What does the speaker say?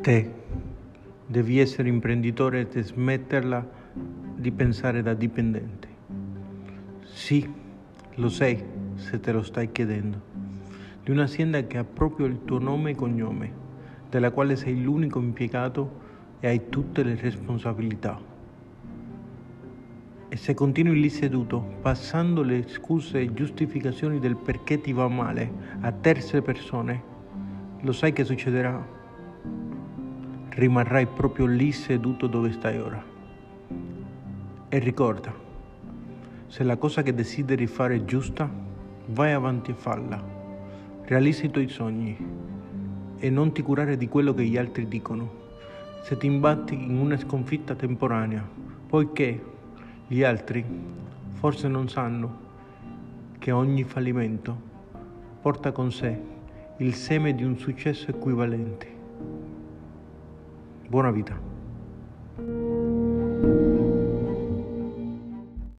Te devi essere imprenditore e smetterla di pensare da dipendente. Sì, lo sei se te lo stai chiedendo. Di un'azienda che ha proprio il tuo nome e cognome, della quale sei l'unico impiegato e hai tutte le responsabilità. E se continui lì seduto, passando le scuse e giustificazioni del perché ti va male a terze persone, lo sai che succederà? Rimarrai proprio lì seduto dove stai ora. E ricorda, se la cosa che desideri fare è giusta, vai avanti e falla. Realizza i tuoi sogni e non ti curare di quello che gli altri dicono. Se ti imbatti in una sconfitta temporanea, poiché gli altri forse non sanno che ogni fallimento porta con sé il seme di un successo equivalente. Buona vita.